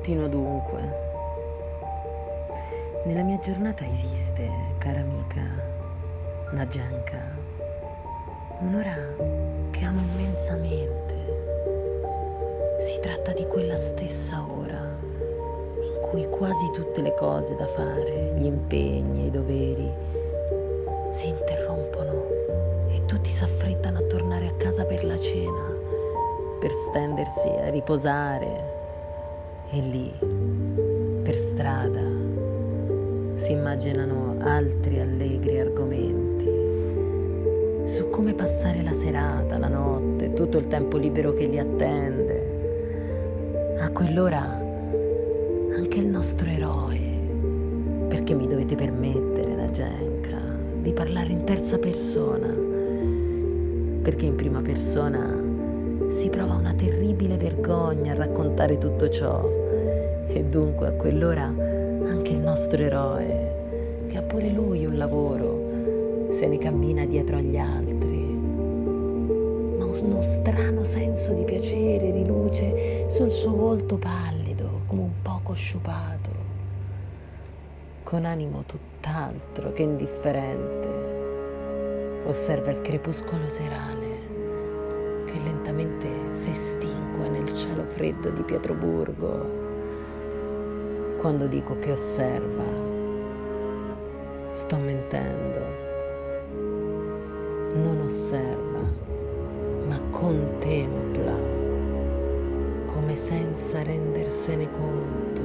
Continuo dunque. Nella mia giornata esiste, cara amica, Najanka, un'ora che amo immensamente. Si tratta di quella stessa ora in cui quasi tutte le cose da fare, gli impegni, i doveri, si interrompono e tutti si affrettano a tornare a casa per la cena, per stendersi a riposare e lì, per strada, si immaginano altri allegri argomenti su come passare la serata, la notte, tutto il tempo libero che li attende. A quell'ora anche il nostro eroe, perché mi dovete permettere, da Genka, di parlare in terza persona, perché in prima persona si prova una terribile vergogna a raccontare tutto ciò e dunque a quell'ora anche il nostro eroe, che ha pure lui un lavoro, se ne cammina dietro agli altri. Ma uno strano senso di piacere, di luce sul suo volto pallido, come un poco sciupato, con animo tutt'altro che indifferente. Osserva il crepuscolo serale che lentamente si estingue nel cielo freddo di Pietroburgo quando dico che osserva, sto mentendo. Non osserva, ma contempla come senza rendersene conto,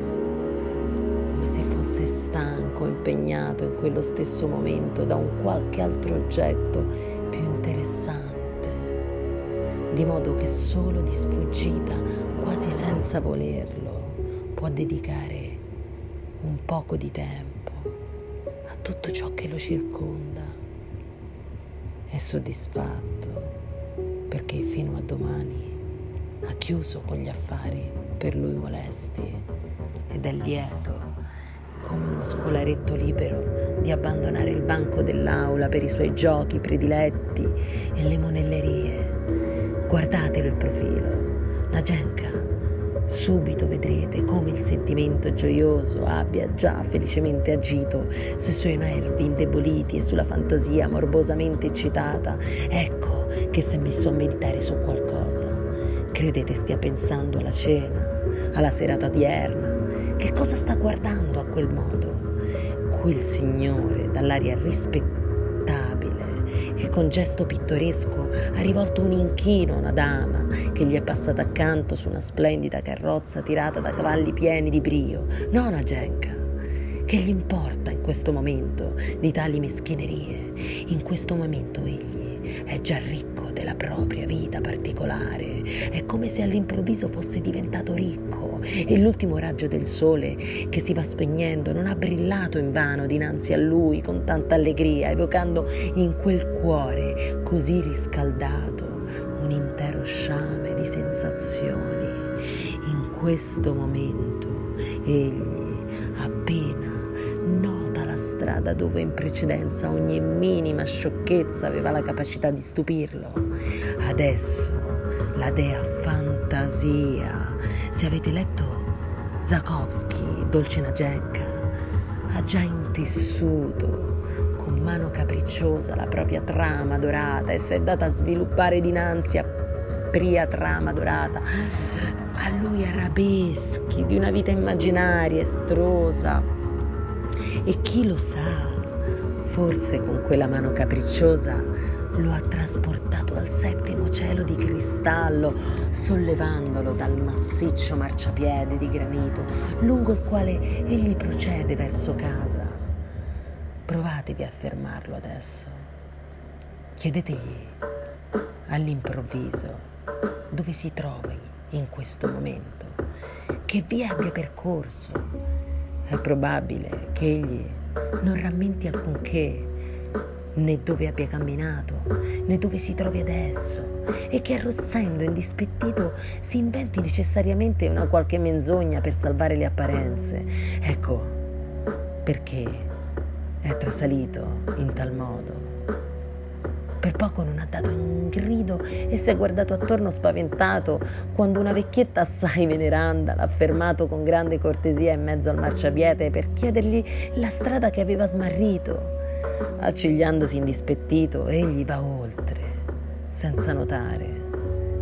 come se fosse stanco, impegnato in quello stesso momento da un qualche altro oggetto più interessante, di modo che solo di sfuggita, quasi senza volerlo, può dedicare un poco di tempo a tutto ciò che lo circonda. È soddisfatto perché fino a domani ha chiuso con gli affari per lui molesti ed è lieto come uno scolaretto libero di abbandonare il banco dell'aula per i suoi giochi prediletti e le monellerie. Guardatelo il profilo, la genca Subito vedrete come il sentimento gioioso abbia già felicemente agito sui suoi nervi indeboliti e sulla fantasia morbosamente eccitata. Ecco che si è messo a meditare su qualcosa. Credete stia pensando alla cena, alla serata odierna? Che cosa sta guardando a quel modo? Quel signore dall'aria rispettosa con gesto pittoresco ha rivolto un inchino a una dama che gli è passata accanto su una splendida carrozza tirata da cavalli pieni di brio, non a Genka. Che gli importa in questo momento di tali meschinerie? In questo momento egli è già ricco della propria vita particolare, è come se all'improvviso fosse diventato ricco e l'ultimo raggio del sole che si va spegnendo non ha brillato in vano dinanzi a lui con tanta allegria, evocando in quel cuore così riscaldato un intero sciame di sensazioni. In questo momento egli appena la strada dove in precedenza ogni minima sciocchezza aveva la capacità di stupirlo. Adesso la dea fantasia. Se avete letto Zakowski, Dolce Nagenka, ha già intessuto con mano capricciosa la propria trama dorata e si è data a sviluppare dinanzi a pria trama dorata. A lui arabeschi di una vita immaginaria, estrosa. E chi lo sa, forse con quella mano capricciosa lo ha trasportato al settimo cielo di cristallo, sollevandolo dal massiccio marciapiede di granito lungo il quale egli procede verso casa. Provatevi a fermarlo adesso. Chiedetegli all'improvviso dove si trovi in questo momento, che via abbia percorso. È probabile che egli non rammenti alcunché né dove abbia camminato, né dove si trovi adesso, e che arrossendo indispettito si inventi necessariamente una qualche menzogna per salvare le apparenze. Ecco perché è trasalito in tal modo. Per poco non ha dato un grido e si è guardato attorno spaventato quando una vecchietta assai veneranda l'ha fermato con grande cortesia in mezzo al marciapiede per chiedergli la strada che aveva smarrito. Accigliandosi indispettito, egli va oltre, senza notare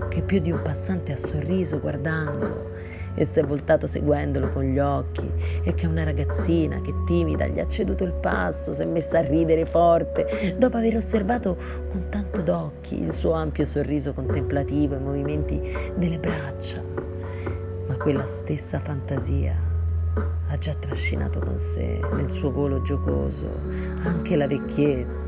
che più di un passante ha sorriso guardandolo e si è voltato seguendolo con gli occhi e che una ragazzina che timida gli ha ceduto il passo, si è messa a ridere forte dopo aver osservato con tanto d'occhi il suo ampio sorriso contemplativo e i movimenti delle braccia. Ma quella stessa fantasia ha già trascinato con sé nel suo volo giocoso anche la vecchietta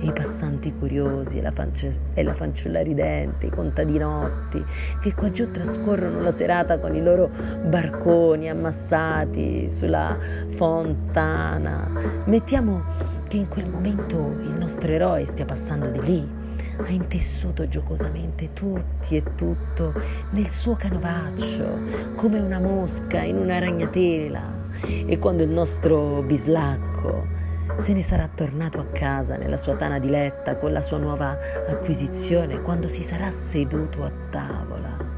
i passanti curiosi e la, fance- e la fanciulla ridente, i contadinotti che qua giù trascorrono la serata con i loro barconi ammassati sulla fontana. Mettiamo che in quel momento il nostro eroe stia passando di lì ha intessuto giocosamente tutti e tutto nel suo canovaccio, come una mosca in una ragnatela. E quando il nostro bislacco se ne sarà tornato a casa nella sua tana diletta con la sua nuova acquisizione, quando si sarà seduto a tavola,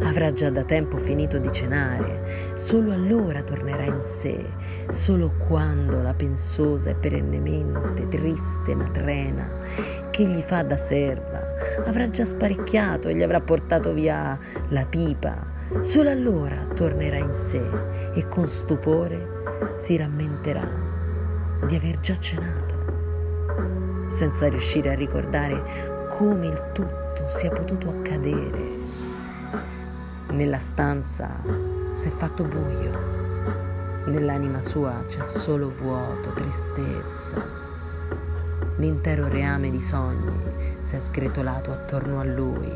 avrà già da tempo finito di cenare, solo allora tornerà in sé, solo quando la pensosa e perennemente triste matrena che gli fa da serva avrà già sparecchiato e gli avrà portato via la pipa, solo allora tornerà in sé e con stupore si rammenterà di aver già cenato, senza riuscire a ricordare come il tutto sia potuto accadere nella stanza si è fatto buio, nell'anima sua c'è solo vuoto, tristezza. L'intero reame di sogni si è sgretolato attorno a lui,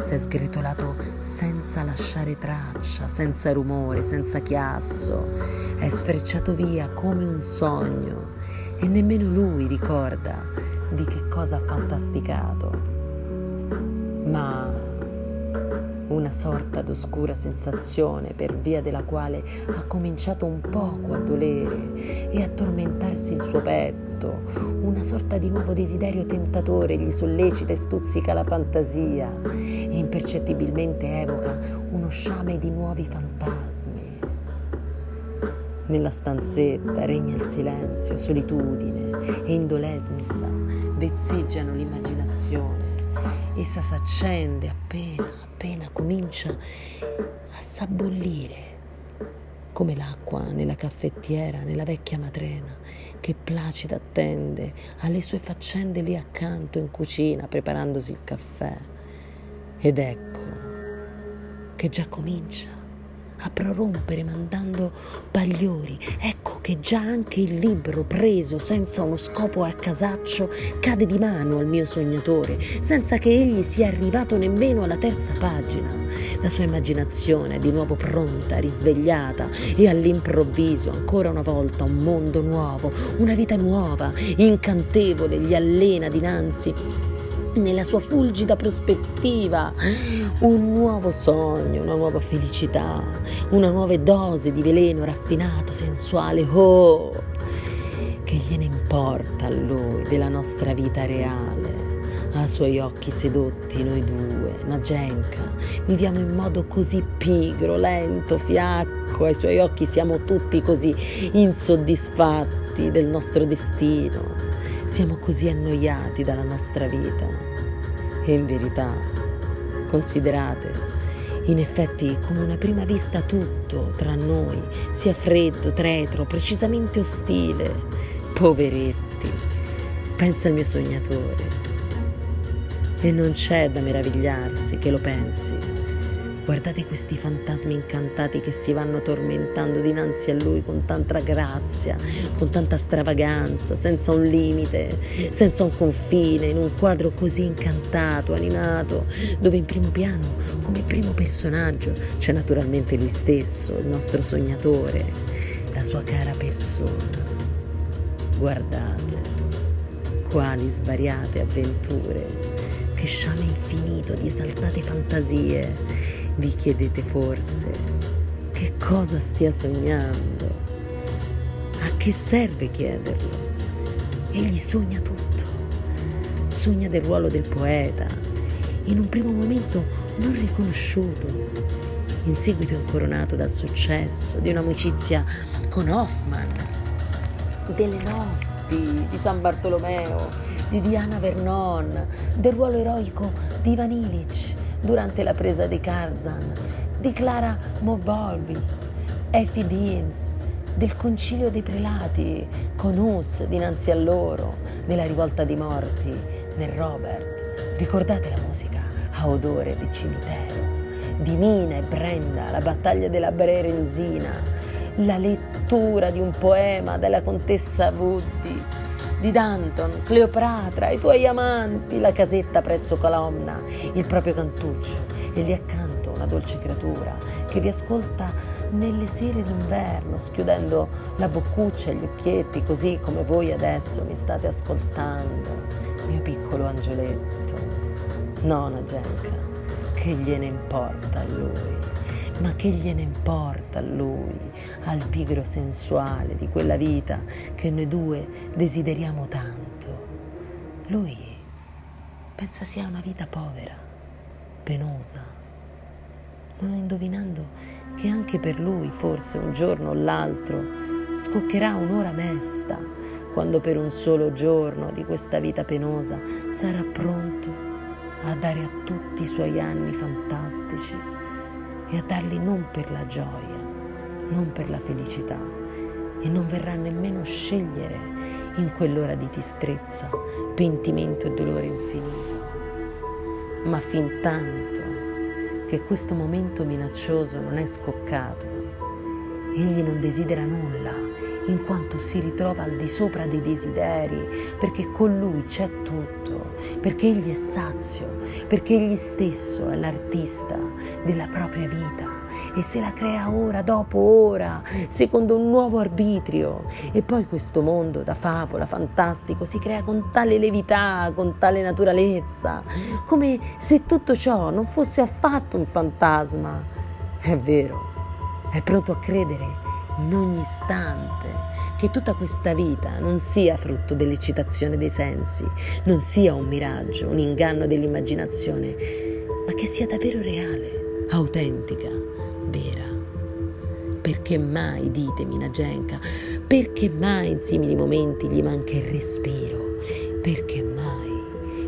si è sgretolato senza lasciare traccia, senza rumore, senza chiasso, è sfrecciato via come un sogno e nemmeno lui ricorda di che cosa ha fantasticato. Ma una sorta d'oscura sensazione per via della quale ha cominciato un poco a dolere e a tormentarsi il suo petto, una sorta di nuovo desiderio tentatore gli sollecita e stuzzica la fantasia e impercettibilmente evoca uno sciame di nuovi fantasmi. Nella stanzetta regna il silenzio, solitudine e indolenza vezzeggiano l'immaginazione. Essa s'accende appena appena comincia a s'abbollire come l'acqua nella caffettiera, nella vecchia matrena, che placida attende alle sue faccende lì accanto in cucina preparandosi il caffè. Ed ecco che già comincia a prorompere mandando pagliori. Ecco che già anche il libro preso senza uno scopo a casaccio cade di mano al mio sognatore, senza che egli sia arrivato nemmeno alla terza pagina. La sua immaginazione è di nuovo pronta, risvegliata e all'improvviso ancora una volta un mondo nuovo, una vita nuova, incantevole gli allena dinanzi nella sua fulgida prospettiva un nuovo sogno, una nuova felicità, una nuova dose di veleno raffinato, sensuale. Oh, che gliene importa a lui della nostra vita reale? A suoi occhi sedotti noi due, Nagenka, viviamo in modo così pigro, lento, fiacco, ai suoi occhi siamo tutti così insoddisfatti del nostro destino. Siamo così annoiati dalla nostra vita. E in verità, considerate, in effetti come una prima vista tutto tra noi sia freddo, tretro, precisamente ostile. Poveretti, pensa il mio sognatore. E non c'è da meravigliarsi che lo pensi Guardate questi fantasmi incantati che si vanno tormentando dinanzi a lui con tanta grazia, con tanta stravaganza, senza un limite, senza un confine, in un quadro così incantato, animato, dove in primo piano, come primo personaggio, c'è naturalmente lui stesso, il nostro sognatore, la sua cara persona. Guardate, quali svariate avventure, che sciame infinito di esaltate fantasie vi chiedete forse che cosa stia sognando? A che serve chiederlo? Egli sogna tutto, sogna del ruolo del poeta, in un primo momento non riconosciuto, in seguito incoronato dal successo di un'amicizia con Hoffman, delle notti di San Bartolomeo, di Diana Vernon, del ruolo eroico di Ivan Illich durante la presa di Karzan, di Clara Mobolvit, Effie Deans, del concilio dei prelati con Hus dinanzi a loro, della rivolta di morti nel Robert. Ricordate la musica a odore di cimitero? di Mina e Brenda, la battaglia della Berenzina, la lettura di un poema della contessa Woody, di Danton, Cleopatra, i tuoi amanti, la casetta presso Colonna, il proprio cantuccio e lì accanto una dolce creatura che vi ascolta nelle sere d'inverno, schiudendo la boccuccia e gli occhietti, così come voi adesso mi state ascoltando, mio piccolo angioletto. Nona Genka che gliene importa a lui? Ma che gliene importa a lui, al pigro sensuale di quella vita che noi due desideriamo tanto? Lui pensa sia una vita povera, penosa, non indovinando che anche per lui forse un giorno o l'altro scoccherà un'ora mesta, quando per un solo giorno di questa vita penosa sarà pronto a dare a tutti i suoi anni fantastici e a darli non per la gioia, non per la felicità e non verrà nemmeno scegliere in quell'ora di distrezza, pentimento e dolore infinito, ma fin tanto che questo momento minaccioso non è scoccato, egli non desidera nulla in quanto si ritrova al di sopra dei desideri, perché con lui c'è tutto, perché egli è sazio, perché egli stesso è l'artista della propria vita e se la crea ora, dopo ora, secondo un nuovo arbitrio. E poi questo mondo da favola, fantastico, si crea con tale levità, con tale naturalezza, come se tutto ciò non fosse affatto un fantasma. È vero, è pronto a credere in ogni istante che tutta questa vita non sia frutto dell'eccitazione dei sensi, non sia un miraggio, un inganno dell'immaginazione, ma che sia davvero reale, autentica, vera. Perché mai, ditemi Nagenka, perché mai in simili momenti gli manca il respiro? Perché mai?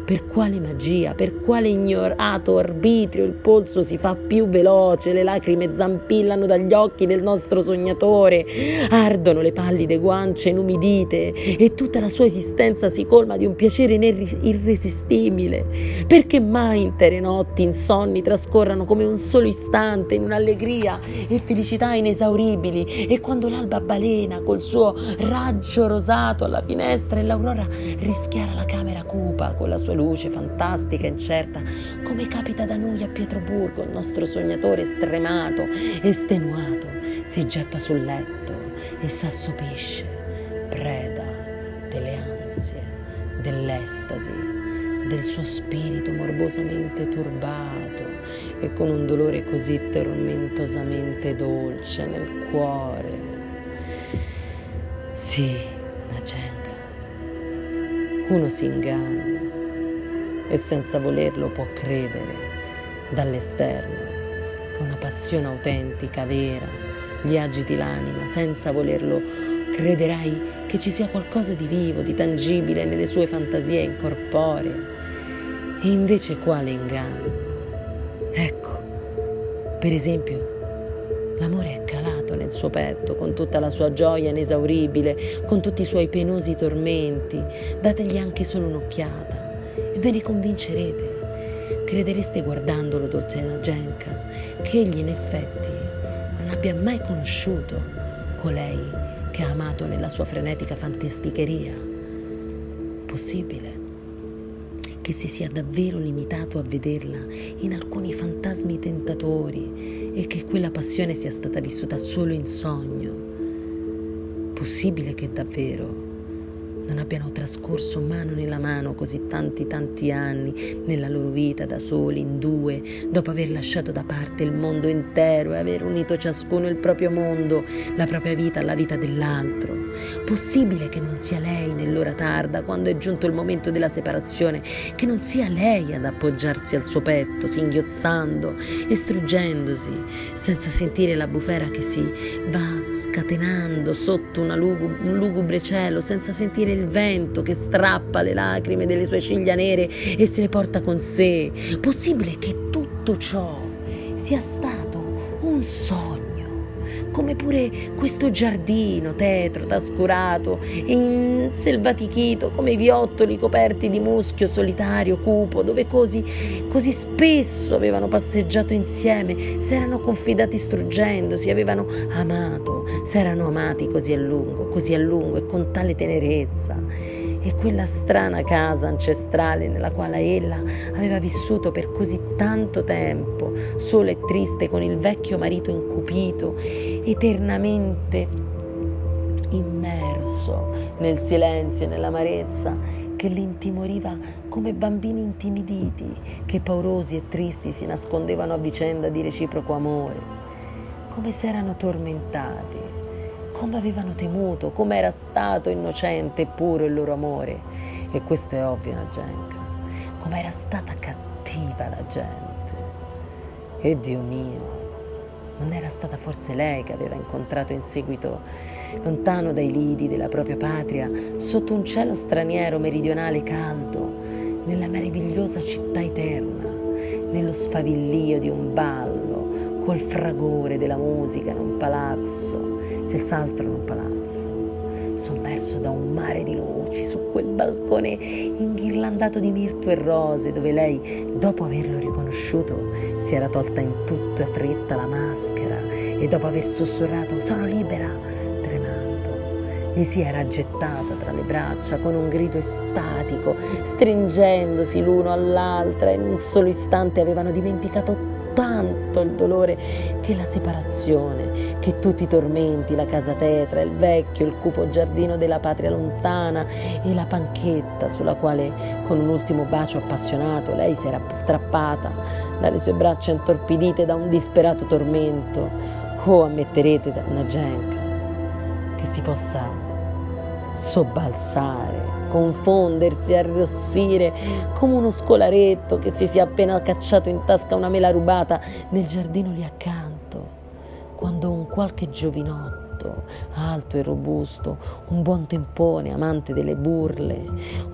Per quale magia, per quale ignorato arbitrio il polso si fa più veloce, le lacrime zampillano dagli occhi del nostro sognatore, ardono le pallide guance inumidite e tutta la sua esistenza si colma di un piacere irresistibile. Perché mai intere notti insonni trascorrano come un solo istante in un'allegria e felicità inesauribili e quando l'alba balena col suo raggio rosato alla finestra e l'aurora rischiara la camera cupa con la sua luce fantastica incerta, come capita da noi a Pietroburgo, il nostro sognatore stremato, estenuato, si getta sul letto e s'assopisce, preda delle ansie, dell'estasi, del suo spirito morbosamente turbato e con un dolore così tormentosamente dolce nel cuore. Sì, Nacenka, uno si inganna e senza volerlo può credere dall'esterno che una passione autentica, vera, gli agiti l'anima, senza volerlo crederai che ci sia qualcosa di vivo, di tangibile nelle sue fantasie incorporee. E invece quale inganno? Ecco, per esempio, l'amore è calato nel suo petto con tutta la sua gioia inesauribile, con tutti i suoi penosi tormenti. Dategli anche solo un'occhiata ve ne convincerete. Credereste guardandolo, Dolcena Genka, che egli in effetti non abbia mai conosciuto colei che ha amato nella sua frenetica fantasticheria. Possibile che si sia davvero limitato a vederla in alcuni fantasmi tentatori e che quella passione sia stata vissuta solo in sogno. Possibile che davvero non abbiano trascorso mano nella mano così tanti tanti anni nella loro vita da soli, in due, dopo aver lasciato da parte il mondo intero e aver unito ciascuno il proprio mondo, la propria vita alla vita dell'altro. Possibile che non sia lei nell'ora tarda, quando è giunto il momento della separazione, che non sia lei ad appoggiarsi al suo petto, singhiozzando e struggendosi, senza sentire la bufera che si va scatenando sotto lugub- un lugubre cielo, senza sentire il vento che strappa le lacrime delle sue ciglia nere e se le porta con sé. Possibile che tutto ciò sia stato un sogno come pure questo giardino tetro, trascurato e inselvatichito, come i viottoli coperti di muschio solitario, cupo, dove così, così spesso avevano passeggiato insieme, si erano confidati struggendosi, avevano amato, si erano amati così a lungo, così a lungo e con tale tenerezza e quella strana casa ancestrale nella quale ella aveva vissuto per così tanto tempo, sola e triste con il vecchio marito incupito, eternamente immerso nel silenzio e nell'amarezza che li intimoriva come bambini intimiditi che paurosi e tristi si nascondevano a vicenda di reciproco amore, come se erano tormentati come avevano temuto, come era stato innocente e puro il loro amore. E questo è ovvio, Nagenka, come era stata cattiva la gente. E Dio mio, non era stata forse lei che aveva incontrato in seguito, lontano dai lidi della propria patria, sotto un cielo straniero meridionale caldo, nella meravigliosa città eterna, nello sfavillio di un ballo, col fragore della musica in un palazzo, senz'altro in un palazzo, sommerso da un mare di luci su quel balcone inghirlandato di mirto e rose dove lei, dopo averlo riconosciuto, si era tolta in tutto e fretta la maschera e dopo aver sussurrato sono libera, tremando, gli si era gettata tra le braccia con un grido estatico, stringendosi l'uno all'altra e in un solo istante avevano dimenticato tanto il dolore che la separazione, che tutti i tormenti, la casa tetra, il vecchio, il cupo giardino della patria lontana e la panchetta sulla quale con un ultimo bacio appassionato lei si era strappata dalle sue braccia intorpidite da un disperato tormento. Oh, ammetterete, Nagenka, che si possa sobbalzare, confondersi, arrossire come uno scolaretto che si sia appena cacciato in tasca una mela rubata nel giardino lì accanto, quando un qualche giovinotto alto e robusto, un buon tempone, amante delle burle,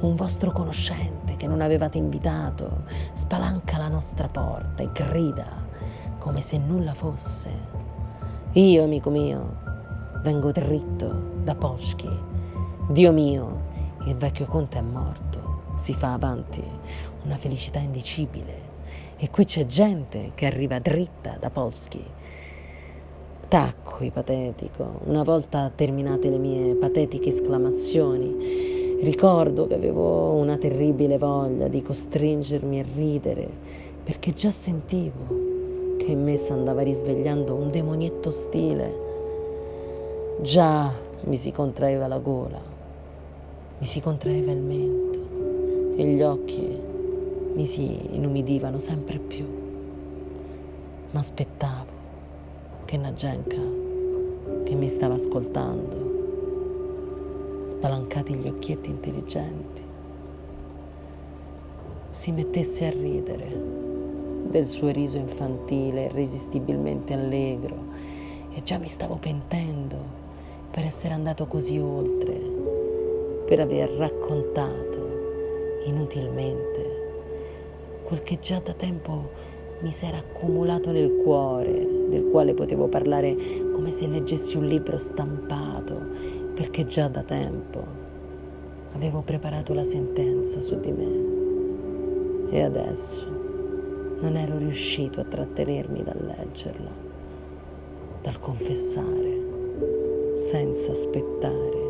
un vostro conoscente che non avevate invitato, spalanca la nostra porta e grida come se nulla fosse. Io, amico mio, vengo dritto da Poschi Dio mio, il vecchio conte è morto, si fa avanti una felicità indicibile e qui c'è gente che arriva dritta da Polski. Tacqui patetico, una volta terminate le mie patetiche esclamazioni, ricordo che avevo una terribile voglia di costringermi a ridere perché già sentivo che in me si andava risvegliando un demonietto ostile. Già mi si contraeva la gola mi si contraeva il mento e gli occhi mi si inumidivano sempre più. Ma aspettavo che Nagenka, che mi stava ascoltando, spalancati gli occhietti intelligenti, si mettesse a ridere del suo riso infantile, irresistibilmente allegro, e già mi stavo pentendo per essere andato così oltre per aver raccontato inutilmente quel che già da tempo mi si era accumulato nel cuore, del quale potevo parlare come se leggessi un libro stampato, perché già da tempo avevo preparato la sentenza su di me. E adesso non ero riuscito a trattenermi dal leggerla, dal confessare, senza aspettare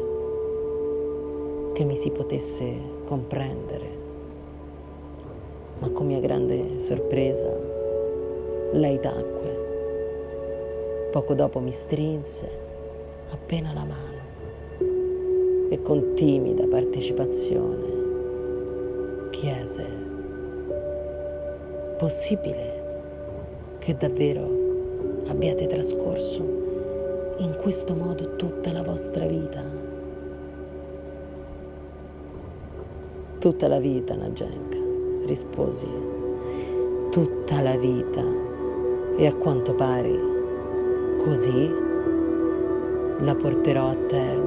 che mi si potesse comprendere. Ma con mia grande sorpresa lei tacque. Poco dopo mi strinse appena la mano e con timida partecipazione chiese, possibile che davvero abbiate trascorso in questo modo tutta la vostra vita? Tutta la vita, Nagenka, risposi. Tutta la vita. E a quanto pare così la porterò a termine.